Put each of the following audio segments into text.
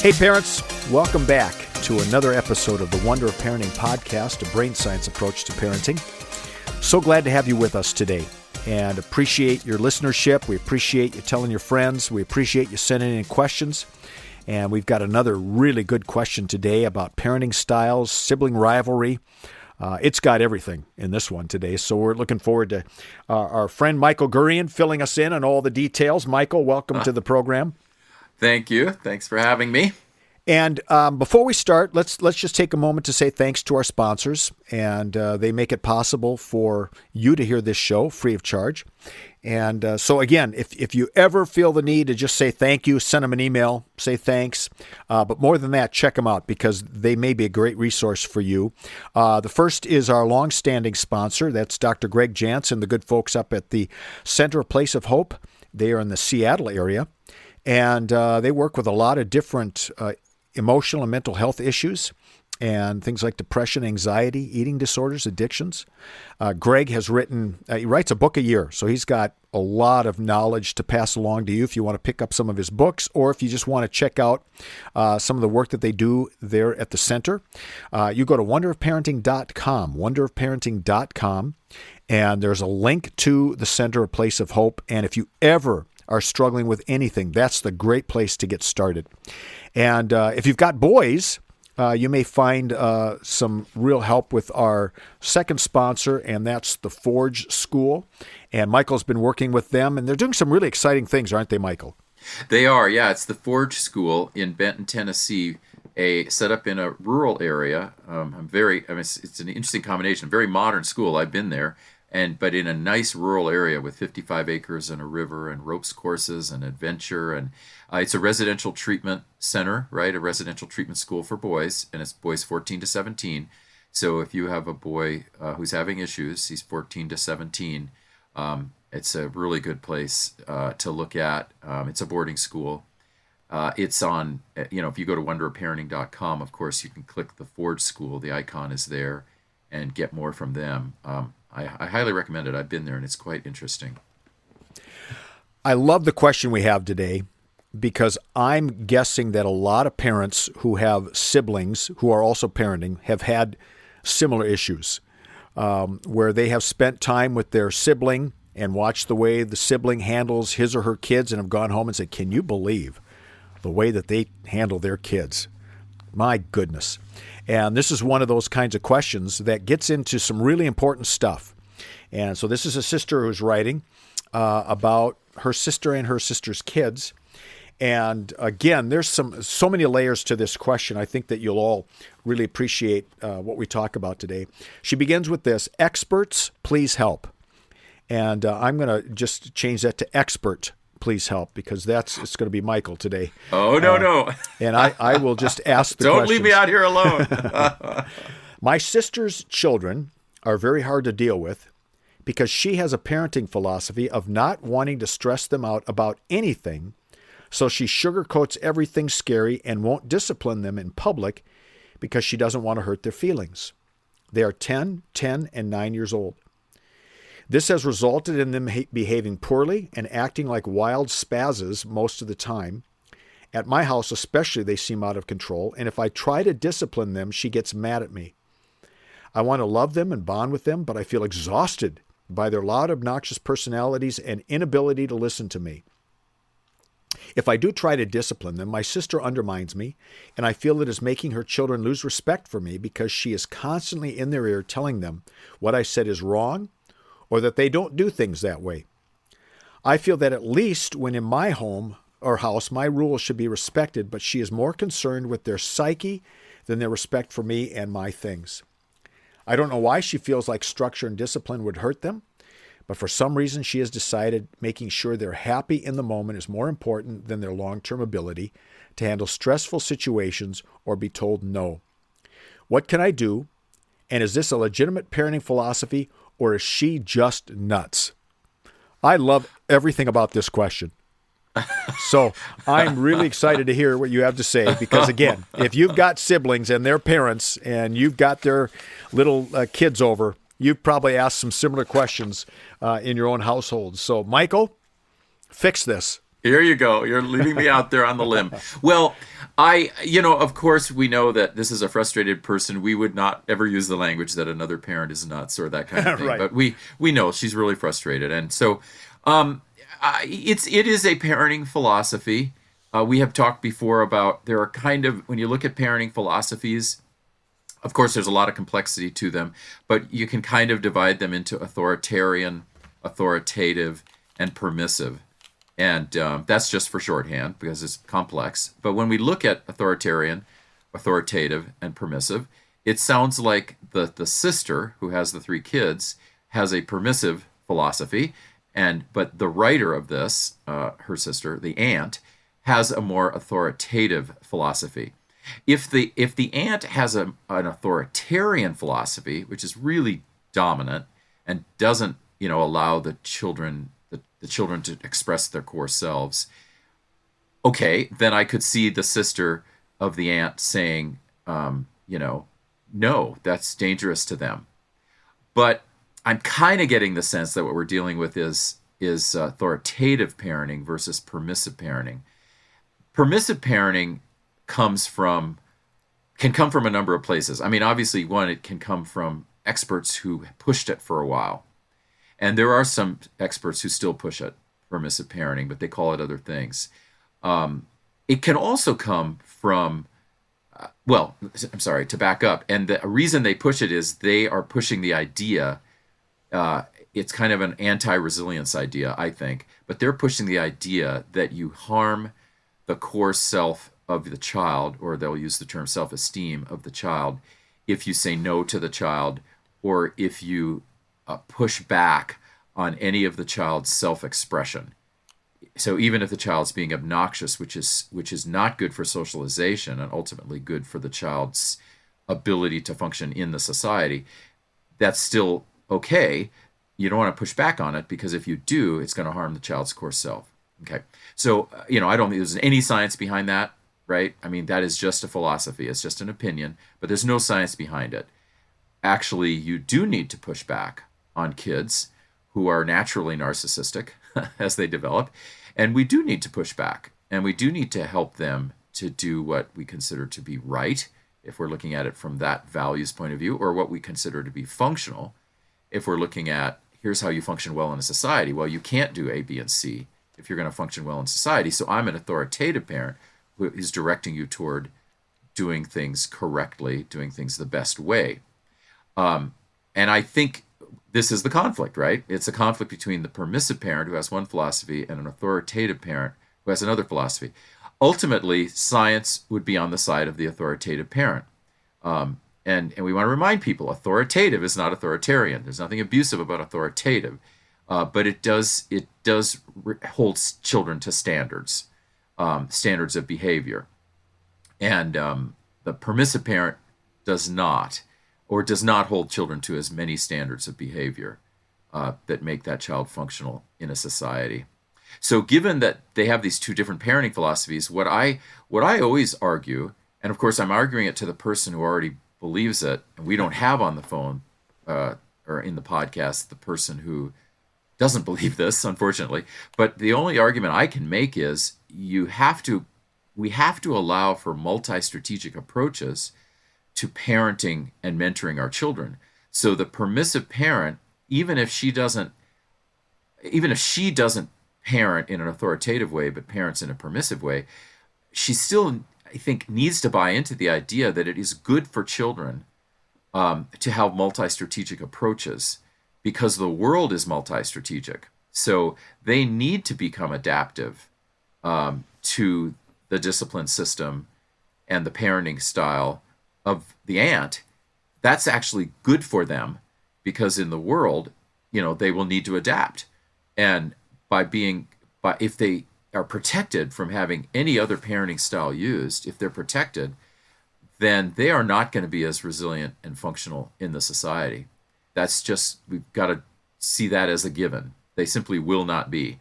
Hey, parents, welcome back to another episode of the Wonder of Parenting podcast, a brain science approach to parenting. So glad to have you with us today and appreciate your listenership. We appreciate you telling your friends. We appreciate you sending in questions. And we've got another really good question today about parenting styles, sibling rivalry. Uh, it's got everything in this one today. So we're looking forward to uh, our friend Michael Gurian filling us in on all the details. Michael, welcome to the program. Thank you. Thanks for having me. And um, before we start, let's let's just take a moment to say thanks to our sponsors, and uh, they make it possible for you to hear this show free of charge. And uh, so again, if if you ever feel the need to just say thank you, send them an email, say thanks. Uh, but more than that, check them out because they may be a great resource for you. Uh, the first is our long-standing sponsor. That's Dr. Greg Jantz, the good folks up at the Center Place of Hope. They are in the Seattle area and uh, they work with a lot of different uh, emotional and mental health issues and things like depression, anxiety, eating disorders, addictions. Uh, Greg has written, uh, he writes a book a year, so he's got a lot of knowledge to pass along to you if you want to pick up some of his books or if you just want to check out uh, some of the work that they do there at the center. Uh, you go to wonderofparenting.com, wonderofparenting.com, and there's a link to the Center, a place of hope. And if you ever are struggling with anything, that's the great place to get started. And uh, if you've got boys, uh, you may find uh, some real help with our second sponsor, and that's the Forge School. And Michael's been working with them, and they're doing some really exciting things, aren't they, Michael? They are, yeah. It's the Forge School in Benton, Tennessee, a set up in a rural area. Um, I'm very, I mean, it's, it's, an interesting combination. Very modern school. I've been there, and but in a nice rural area with 55 acres and a river and ropes courses and adventure and uh, it's a residential treatment center right? A residential treatment school for boys and it's boys 14 to 17 so if you have a boy uh, who's having issues he's 14 to 17 um, it's a really good place uh, to look at. Um, it's a boarding school. Uh, it's on uh, you know if you go to wonderparenting.com of course you can click the forge school. The icon is there and get more from them. Um, I, I highly recommend it. I've been there and it's quite interesting. I love the question we have today because I'm guessing that a lot of parents who have siblings who are also parenting have had similar issues um, where they have spent time with their sibling and watched the way the sibling handles his or her kids and have gone home and said, Can you believe the way that they handle their kids? My goodness. And this is one of those kinds of questions that gets into some really important stuff. And so this is a sister who's writing uh, about her sister and her sister's kids. And again, there's some so many layers to this question. I think that you'll all really appreciate uh, what we talk about today. She begins with this: "Experts, please help." And uh, I'm going to just change that to expert please help because that's it's going to be Michael today. Oh no uh, no! and I I will just ask the Don't questions. leave me out here alone. My sister's children are very hard to deal with because she has a parenting philosophy of not wanting to stress them out about anything. So she sugarcoats everything scary and won't discipline them in public because she doesn't want to hurt their feelings. They are 10, 10, and 9 years old. This has resulted in them behaving poorly and acting like wild spazzes most of the time. At my house, especially, they seem out of control, and if I try to discipline them, she gets mad at me. I want to love them and bond with them, but I feel exhausted by their loud, obnoxious personalities and inability to listen to me. If I do try to discipline them, my sister undermines me, and I feel it is making her children lose respect for me because she is constantly in their ear telling them what I said is wrong or that they don't do things that way. I feel that at least when in my home or house, my rules should be respected, but she is more concerned with their psyche than their respect for me and my things. I don't know why she feels like structure and discipline would hurt them, but for some reason she has decided making sure they're happy in the moment is more important than their long term ability to handle stressful situations or be told no. What can I do? And is this a legitimate parenting philosophy or is she just nuts? I love everything about this question. so I'm really excited to hear what you have to say because again, if you've got siblings and their parents and you've got their little uh, kids over, you've probably asked some similar questions uh, in your own household. So Michael, fix this. Here you go. You're leaving me out there on the limb. Well, I, you know, of course, we know that this is a frustrated person. We would not ever use the language that another parent is nuts or that kind of thing. right. But we we know she's really frustrated, and so um, uh, it's it is a parenting philosophy. Uh, we have talked before about there are kind of when you look at parenting philosophies. Of course, there's a lot of complexity to them, but you can kind of divide them into authoritarian, authoritative, and permissive. And um, that's just for shorthand because it's complex. But when we look at authoritarian, authoritative, and permissive, it sounds like the, the sister who has the three kids has a permissive philosophy. And but the writer of this, uh, her sister, the aunt, has a more authoritative philosophy. If the if the aunt has a, an authoritarian philosophy, which is really dominant and doesn't you know allow the children the, the children to express their core selves, okay, then I could see the sister of the aunt saying, um, you know, no, that's dangerous to them. But I'm kind of getting the sense that what we're dealing with is is authoritative parenting versus permissive parenting. Permissive parenting comes from can come from a number of places. I mean, obviously, one it can come from experts who pushed it for a while, and there are some experts who still push it permissive parenting, but they call it other things. Um, it can also come from uh, well, I'm sorry to back up, and the reason they push it is they are pushing the idea uh, it's kind of an anti-resilience idea, I think, but they're pushing the idea that you harm the core self of the child, or they'll use the term self-esteem of the child, if you say no to the child, or if you uh, push back on any of the child's self-expression. So even if the child's being obnoxious, which is which is not good for socialization and ultimately good for the child's ability to function in the society, that's still okay, you don't want to push back on it because if you do, it's going to harm the child's core self. Okay. So, uh, you know, I don't think there's any science behind that, right? I mean, that is just a philosophy, it's just an opinion, but there's no science behind it. Actually, you do need to push back on kids who are naturally narcissistic as they develop, and we do need to push back and we do need to help them to do what we consider to be right if we're looking at it from that values point of view or what we consider to be functional if we're looking at here's how you function well in a society. Well, you can't do A, B, and C if you're going to function well in society. So I'm an authoritative parent who is directing you toward doing things correctly, doing things the best way. Um, and I think this is the conflict, right? It's a conflict between the permissive parent who has one philosophy and an authoritative parent who has another philosophy. Ultimately, science would be on the side of the authoritative parent. Um, and and we want to remind people authoritative is not authoritarian there's nothing abusive about authoritative uh, but it does it does re- holds children to standards um, standards of behavior and um, the permissive parent does not or does not hold children to as many standards of behavior uh, that make that child functional in a society so given that they have these two different parenting philosophies what i what i always argue and of course i'm arguing it to the person who already believes it, and we don't have on the phone uh, or in the podcast the person who doesn't believe this, unfortunately. But the only argument I can make is you have to, we have to allow for multi-strategic approaches to parenting and mentoring our children. So the permissive parent, even if she doesn't, even if she doesn't parent in an authoritative way, but parents in a permissive way, she still I think, needs to buy into the idea that it is good for children um, to have multi strategic approaches because the world is multi strategic. So they need to become adaptive um, to the discipline system and the parenting style of the aunt, that's actually good for them because in the world, you know, they will need to adapt. And by being, by if they are protected from having any other parenting style used, if they're protected, then they are not going to be as resilient and functional in the society. That's just, we've got to see that as a given. They simply will not be.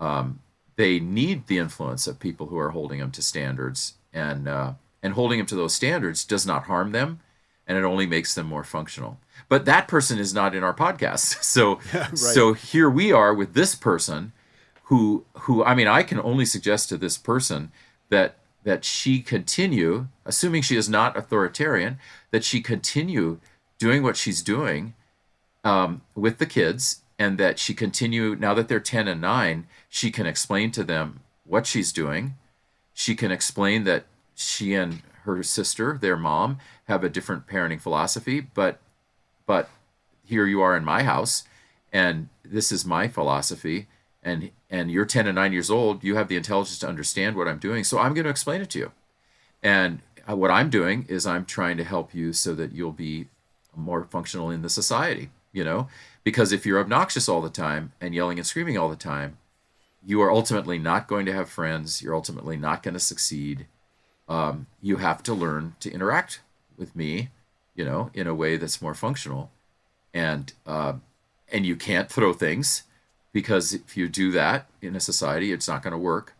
Um, they need the influence of people who are holding them to standards, and uh, and holding them to those standards does not harm them, and it only makes them more functional. But that person is not in our podcast, so right. so here we are with this person, who who I mean I can only suggest to this person that that she continue, assuming she is not authoritarian, that she continue doing what she's doing um, with the kids and that she continue now that they're 10 and 9 she can explain to them what she's doing she can explain that she and her sister their mom have a different parenting philosophy but but here you are in my house and this is my philosophy and and you're 10 and 9 years old you have the intelligence to understand what i'm doing so i'm going to explain it to you. And uh, what i'm doing is i'm trying to help you so that you'll be more functional in the society you know? Because if you're obnoxious all the time and yelling and screaming all the time you are ultimately not going to have friends you're ultimately not going to succeed um, you have to learn to interact with me you know in a way that's more functional and uh, and you can't throw things because if you do that in a society it's not going to work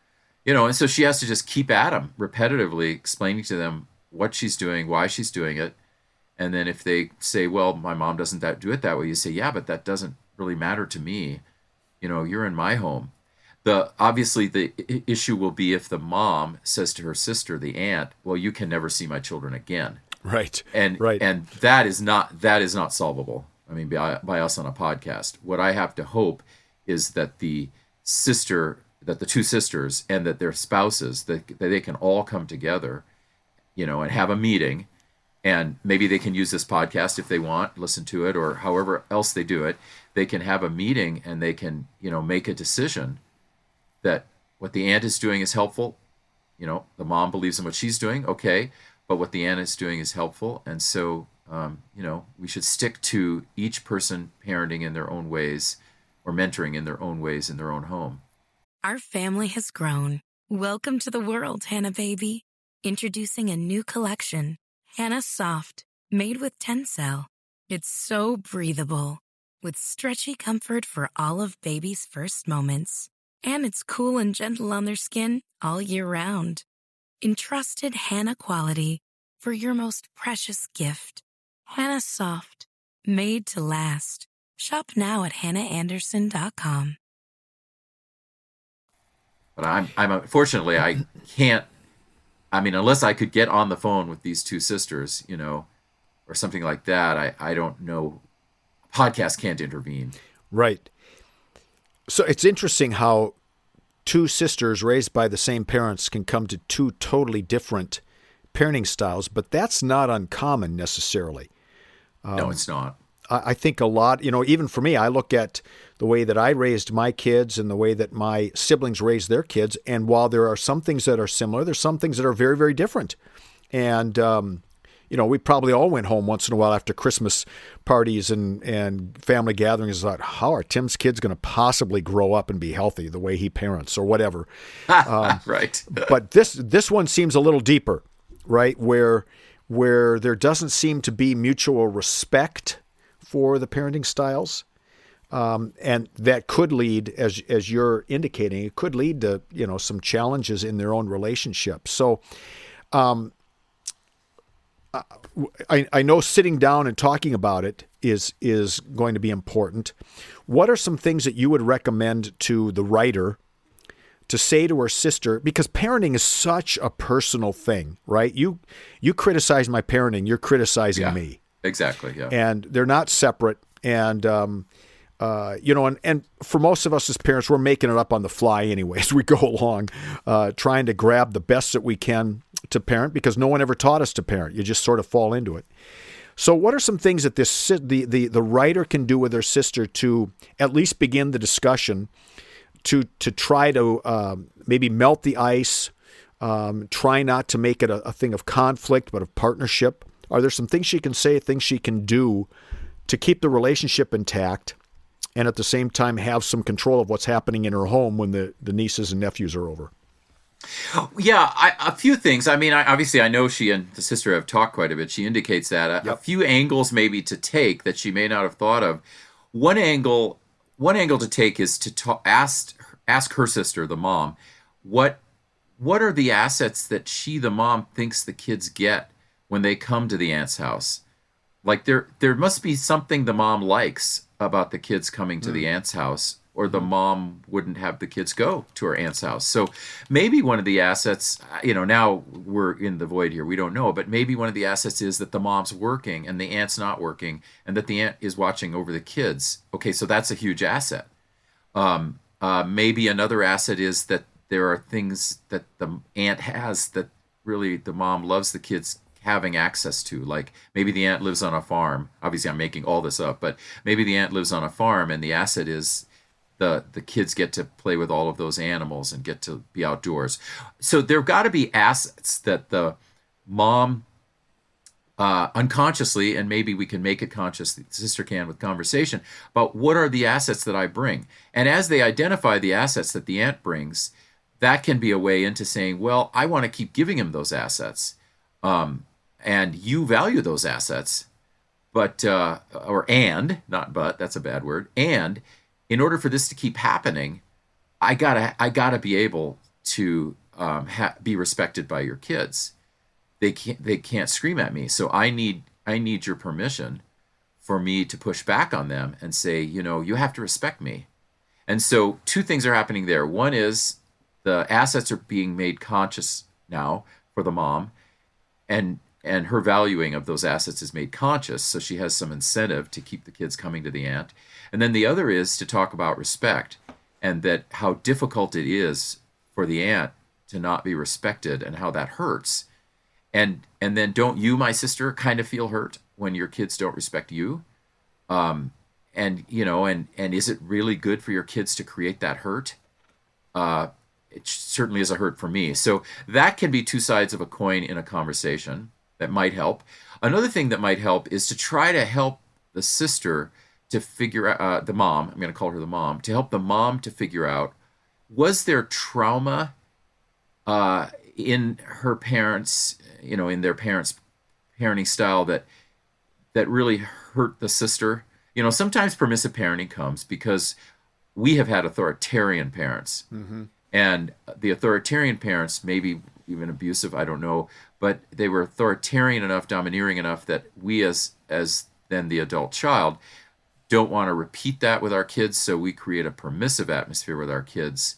you know and so she has to just keep at them repetitively explaining to them what she's doing why she's doing it and then if they say, well, my mom doesn't that do it that way, you say, yeah, but that doesn't really matter to me. You know, you're in my home. The obviously the issue will be if the mom says to her sister, the aunt, well, you can never see my children again. Right. And right. and that is not that is not solvable. I mean, by, by us on a podcast. What I have to hope is that the sister, that the two sisters, and that their spouses, that, that they can all come together, you know, and have a meeting and maybe they can use this podcast if they want listen to it or however else they do it they can have a meeting and they can you know make a decision that what the aunt is doing is helpful. You know the mom believes in what she's doing okay but what the aunt is doing is helpful. And so um, you know we should stick to each person parenting in their own ways or mentoring in their own ways in their own home. Our family has grown. Welcome to the world hanna baby. Introducing a new collection Hanna Soft, made with Tencel. It's so breathable, with stretchy comfort for all of baby's first moments. And it's cool and gentle on their skin all year round. Entrusted Hanna quality for your most precious gift. Hanna Soft, made to last. Shop now at hannaandersson.com. But I'm, I'm unfortunately I can't I mean, unless I could get on the phone with these two sisters, you know, or something like that, I, I don't know. Podcast can't intervene. Right. So it's interesting how two sisters raised by the same parents can come to two totally different parenting styles, but that's not uncommon necessarily. Um, no, it's not. I think a lot, you know, even for me, I look at the way that I raised my kids and the way that my siblings raised their kids. And while there are some things that are similar, there's some things that are very, very different. And, um, you know, we probably all went home once in a while after Christmas parties and, and family gatherings. Thought, how are Tim's kids going to possibly grow up and be healthy the way he parents or whatever? um, right. but this this one seems a little deeper, right? Where where there doesn't seem to be mutual respect for the parenting styles. Um, and that could lead, as as you're indicating, it could lead to you know some challenges in their own relationship. So, um, I, I know sitting down and talking about it is is going to be important. What are some things that you would recommend to the writer to say to her sister? Because parenting is such a personal thing, right? You you criticize my parenting, you're criticizing yeah, me. Exactly. Yeah. And they're not separate. And um, uh, you know, and, and for most of us as parents, we're making it up on the fly anyway as we go along, uh, trying to grab the best that we can to parent because no one ever taught us to parent. You just sort of fall into it. So, what are some things that this the the the writer can do with her sister to at least begin the discussion, to to try to um, maybe melt the ice, um, try not to make it a, a thing of conflict but of partnership? Are there some things she can say, things she can do to keep the relationship intact and at the same time have some control of what's happening in her home when the, the nieces and nephews are over? Yeah, I, a few things. I mean, I, obviously, I know she and the sister have talked quite a bit. She indicates that a, yep. a few angles maybe to take that she may not have thought of. One angle, one angle to take is to talk, ask ask her sister, the mom, what what are the assets that she, the mom, thinks the kids get when they come to the aunt's house? Like there there must be something the mom likes about the kids coming to mm. the aunt's house or the mom wouldn't have the kids go to her aunt's house. So maybe one of the assets, you know, now we're in the void here, we don't know, but maybe one of the assets is that the mom's working and the aunt's not working and that the aunt is watching over the kids. Okay, so that's a huge asset. Um, uh, maybe another asset is that there are things that the aunt has that really the mom loves the kids having access to. Like maybe the aunt lives on a farm. Obviously, I'm making all this up, but maybe the aunt lives on a farm and the asset is the the kids get to play with all of those animals and get to be outdoors. So there've got to be assets that the mom uh, unconsciously, and maybe we can make it conscious, the sister can with conversation, about what are the assets that I bring. And as they identify the assets that the aunt brings, that can be a way into saying, well, I want to keep giving him those assets. Um, and you value those assets, but, uh, or and, not but, that's a bad word. And in order for this to keep happening, I gotta, I gotta be able to um, ha- be respected by your kids. They can't they can't scream at me. So i need i need your permission for me to push back on them and say you know you have to respect me. And so two things are happening there. One is the assets are being made conscious now for the mom. And and her valuing of those assets is made conscious so she has some incentive to keep the kids coming to the aunt and then the other is to talk about respect and that how difficult it is for the aunt to not be respected and how that hurts. And and then don't you my sister kind of feel hurt when your kids don't respect you? Um and you know and and is it really good for your kids to create that hurt? Uh it certainly is a hurt for me. So that can be two sides of a coin in a conversation that might help. Another thing that might help is to try to help the sister to figure out uh, the mom i'm going to call her the mom to help the mom to figure out was there trauma uh, in her parents you know in their parents parenting style that that really hurt the sister? You know sometimes permissive parenting comes because we have had authoritarian parents. Mm-hmm. And the authoritarian parents maybe even abusive i don't know but they were authoritarian enough domineering enough that we as as then the adult child don't want to repeat that with our kids so we create a permissive atmosphere with our kids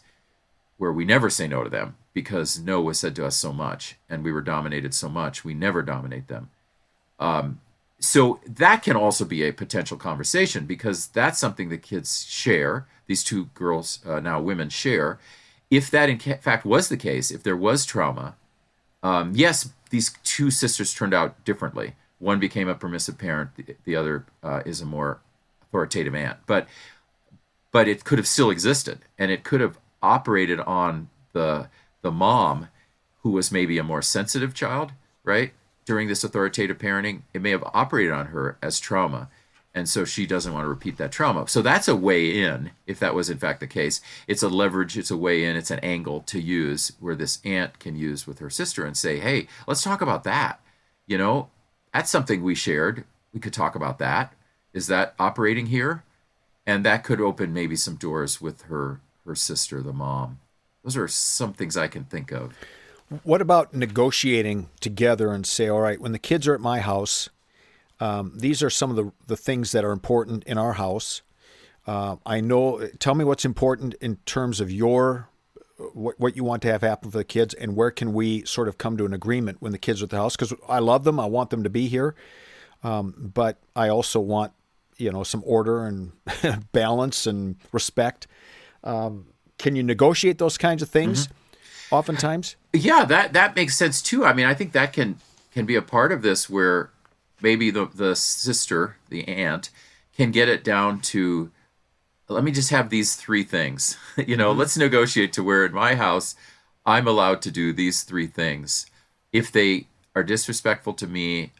where we never say no to them because no was said to us so much and we were dominated so much we never dominate them. Um, so that can also be a potential conversation because that's something the kids share these two girls uh, now women share if that in fact was the case if there was trauma um, yes these two sisters turned out differently one became a permissive parent the, the other uh, is a more authoritative aunt but but it could have still existed and it could have operated on the the mom who was maybe a more sensitive child, right? During this authoritative parenting, it may have operated on her as trauma. And so she doesn't want to repeat that trauma. So that's a way in, if that was in fact the case. It's a leverage, it's a way in, it's an angle to use where this aunt can use with her sister and say, hey, let's talk about that. You know, that's something we shared. We could talk about that. Is that operating here? And that could open maybe some doors with her her sister, the mom. Those are some things I can think of. What about negotiating together and say, all right, when the kids are at my house, um, these are some of the, the things that are important in our house. Uh, I know, tell me what's important in terms of your, what, what you want to have happen for the kids, and where can we sort of come to an agreement when the kids are at the house? Because I love them, I want them to be here, um, but I also want, you know, some order and balance and respect. Um, can you negotiate those kinds of things? Mm-hmm. Oftentimes, yeah, that that makes sense too. I mean, I think that can can be a part of this where maybe the the sister, the aunt, can get it down to let me just have these three things. you know, mm-hmm. let's negotiate to where in my house I'm allowed to do these three things. If they are disrespectful to me,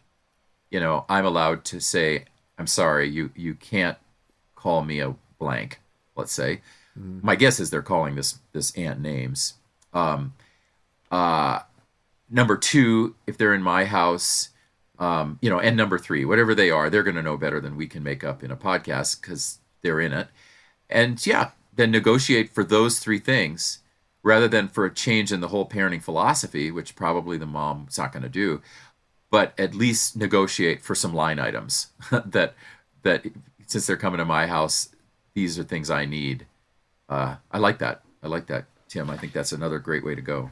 you know, I'm allowed to say, I'm sorry, you you can't call me a blank, let's say. Mm. My guess is they're calling this this aunt names. Um, uh, number two, if they're in my house, um, you know, and number three, whatever they are, they're going to know better than we can make up in a podcast because they're in it. And yeah, then negotiate for those three things rather than for a change in the whole parenting philosophy, which probably the mom's not going to do, but at least negotiate for some line items that that since they're coming to my house, these are things I need. Uh, I like that. I like that, Tim. I think that's another great way to go.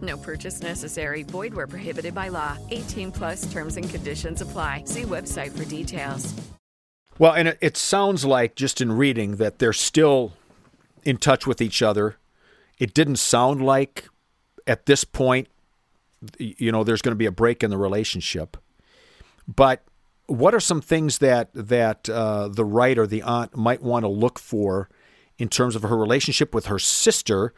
No purchase necessary. Void where prohibited by law. 18 plus terms and conditions apply. See website for details. Well, and it, it sounds like just in reading that they're still in touch with each other. It didn't sound like at this point, you know, there's going to be a break in the relationship. But what are some things that that uh, the writer, the aunt, might want to look for in terms of her relationship with her sister,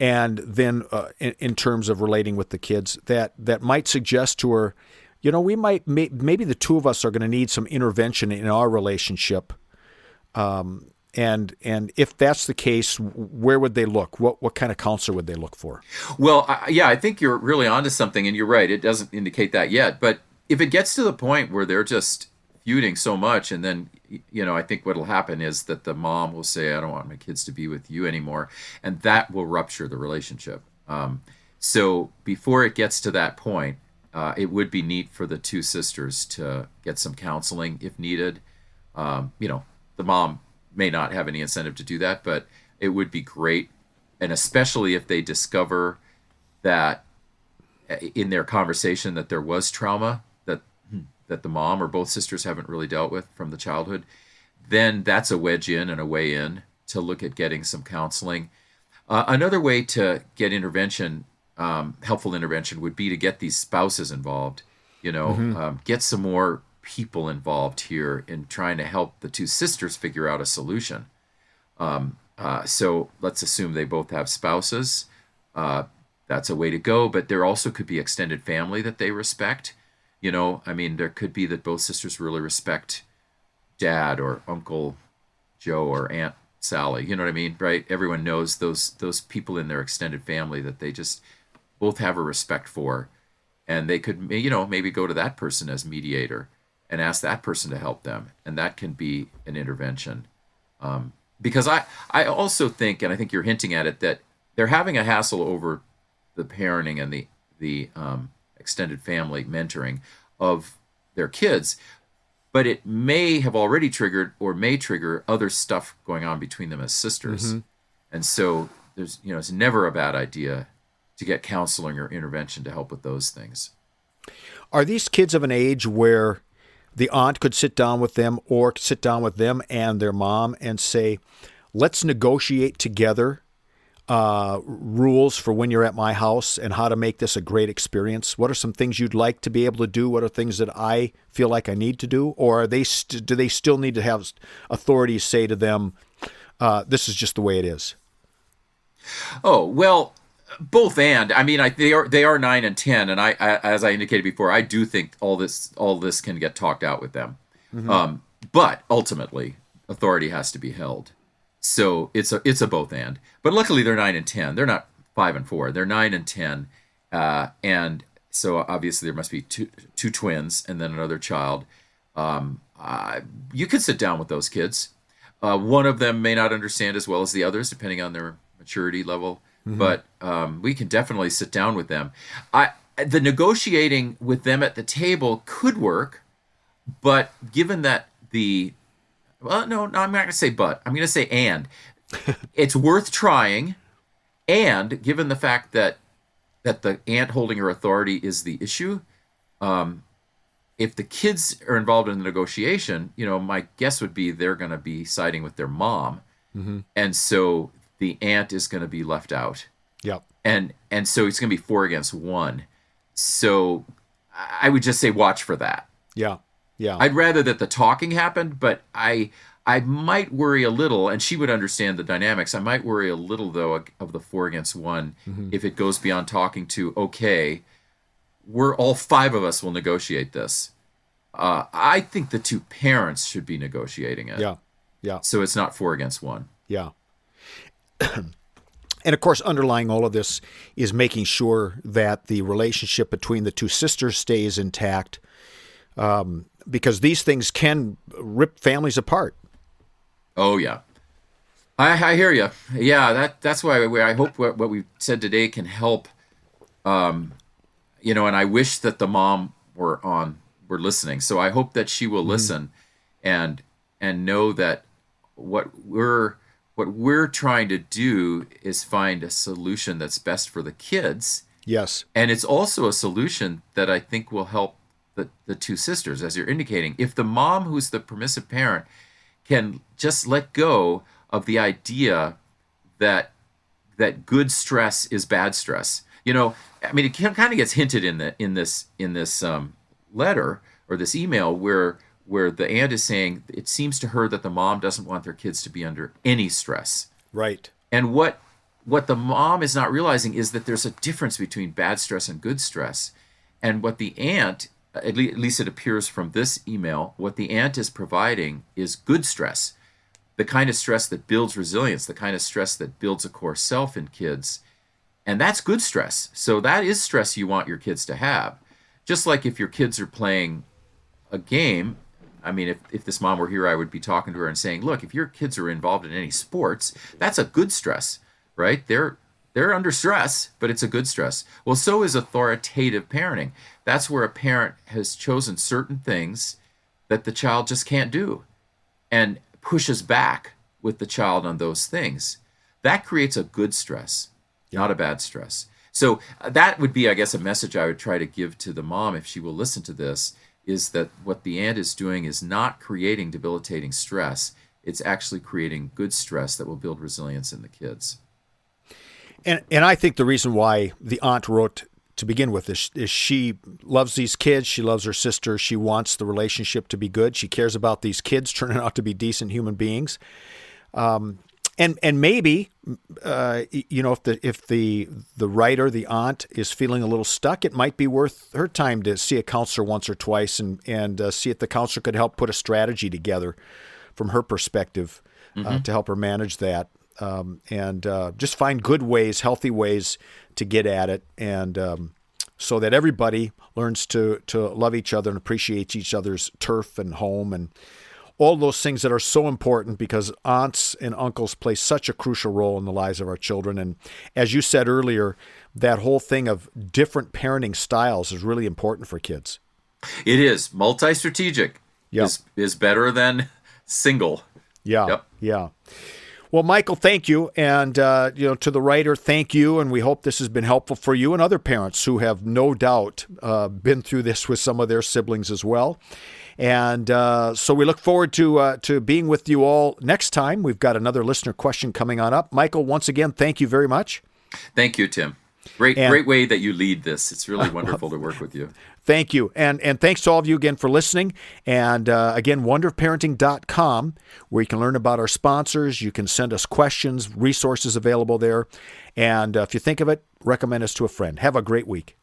and then uh, in, in, terms of relating with the kids that that might suggest to her, you know, we might may, maybe the two of us are going to need some intervention in our relationship. Um, and and if that's the case, where would they look? What what kind of counselor would they look for? Well, I, yeah, I think you're really onto something, and you're right. It doesn't indicate that yet, but if it gets to the point where they're just feuding so much, and then you know, I think what'll happen is that the mom will say, "I don't want my kids to be with you anymore," and that will rupture the relationship. Um, so before it gets to that point, uh, it would be neat for the two sisters to get some counseling if needed. Um, you know, the mom may not have any incentive to do that, but it would be great, and especially if they discover that uh, in their conversation that there was trauma that the mom or both sisters haven't really dealt with from the childhood, then that's a wedge in and a way in to look at getting some counseling. Uh, another way to get intervention, um, helpful intervention, would be to get these spouses involved. You know, mm-hmm. um, get some more people involved here in trying to help the two sisters figure out a solution. Um, uh, so let's assume they both have spouses. Uh, that's a way to go, but there also could be extended family that they respect. You know, I mean, there could be that both sisters really respect dad or Uncle Joe or Aunt Sally. You know what I mean, right? Everyone knows those those people in their extended family that they just both have a respect for, and they could, you know, maybe go to that person as mediator and ask that person to help them, and that can be an intervention. Um, because I I also think, and I think you're hinting at it, that they're having a hassle over the parenting and the the um, extended family mentoring of their kids, but it may have already triggered or may trigger other stuff going on between them as sisters, mm-hmm. and so there's you know it's never a bad idea to get counseling or intervention to help with those things. Are these kids of an age where the aunt could sit down with them or sit down with them and their mom and say, let's negotiate together uh, rules for when you're at my house and how to make this a great experience? What are some things you'd like to be able to do? What are things that I feel like I need to do? Or are they st- do they still need to have authorities say to them, uh, "This is just the way it is"? Oh well, both and I mean I, they are they are nine and ten, and I, I, as I indicated before, I do think all this all this can get talked out with them. Mm-hmm. Um, but ultimately, authority has to be held. So it's a it's a both and. But luckily, they're nine and ten. They're not five and four. They're nine and ten, uh, and so obviously there must be two two twins and then another child. Um, uh, you can sit down with those kids. Uh, one of them may not understand as well as the others, depending on their maturity level mm-hmm. but um, we can definitely sit down with them. I the negotiating with them at the table could work, but given that the well, no, no, I'm not going to say but. I'm going to say and. it's worth trying, and given the fact that that the aunt holding her authority is the issue, um, if the kids are involved in the negotiation, you know, my guess would be they're going to be siding with their mom and so the aunt is going to be left out Yep. and and so it's going to be four against one so i would just say watch for that Yeah. Yeah. i'd rather that the talking happened but i i might worry a little and she would understand the dynamics i might worry a little though of the four against one if it goes beyond talking to okay we're all five of us will negotiate this uh, i think the two parents should be negotiating it yeah. Yeah. so it's not four against one Yeah. and of course, underlying all of this is making sure that the relationship between the two sisters stays intact um, because these things can rip families apart. Oh yeah, I, I hear you. Yeah, that that's why we, I hope what, what we said today can help. Um, you know, and I wish that the mom were on were listening. So I hope that she will listen, and and know that what we're what we're trying to do is find a solution that's best for the kids, Yes. and it's also a solution that I think will help the the two sisters, as you're indicating. If the mom, who's the permissive parent, can just let go of the idea that that good stress is bad stress. You know, I mean, it kind of gets hinted in the in this in this um, letter or this email where where the aunt is saying it seems to her that the mom doesn't want their kids to be under any stress. Right. And what what the mom is not realizing is that there's a difference between bad stress and good stress. And what the aunt, at, le- at least it appears from this email, what the aunt is providing is good stress, the kind of stress that builds resilience, the kind of stress that builds a core self in kids. And that's good stress. So that is stress you want your kids to have. Just like if your kids are playing a game, I mean, if, if this mom were here, I would be talking to her and saying, look, if your kids are involved in any sports, that's a good stress, right? They're they're under stress, but it's a good stress. Well, so is authoritative parenting. That's where a parent has chosen certain things that the child just can't do and pushes back with the child on those things. That creates a good stress, not a bad stress. So uh, that would be, I guess, a message I would try to give to the mom if she will listen to this is that what the aunt is doing is not creating debilitating stress. It's actually creating good stress that will build resilience in the kids. And and I think the reason why the aunt wrote to begin with is, is she loves these kids. She loves her sister. She wants the relationship to be good. She cares about these kids turning out to be decent human beings. Um, and and maybe uh, you know if the if the the writer the aunt is feeling a little stuck, it might be worth her time to see a counselor once or twice and and uh, see if the counselor could help put a strategy together from her perspective uh, to help her manage that um, and uh, just find good ways, healthy ways to get at it, and um, so that everybody learns to to love each other and appreciate each other's turf and home and all those things that are so important because aunts and uncles play such a crucial role in the lives of our children. And as you said earlier, that whole thing of different parenting styles is really important for kids. It is multi-strategic. Yep. Is is better than single. Yeah. Yep. Yeah. Well, Michael, thank you, and uh, you know to the writer, thank you, and we hope this has been helpful for you and other parents who have no doubt uh, been through this with some of their siblings as well. And uh, so we look forward to uh, to being with you all next time. We've got another listener question coming on up. Michael, once again, thank you very much. Thank you, Tim. Great, And- great way that you lead this. It's really wonderful to work with you. Thank you. And and thanks to all of you again for listening. And uh, again, wonderofparenting.com, where you can learn about our sponsors. You can send us questions, resources available there. And uh, if you think of it, recommend us to a friend. Have a great week.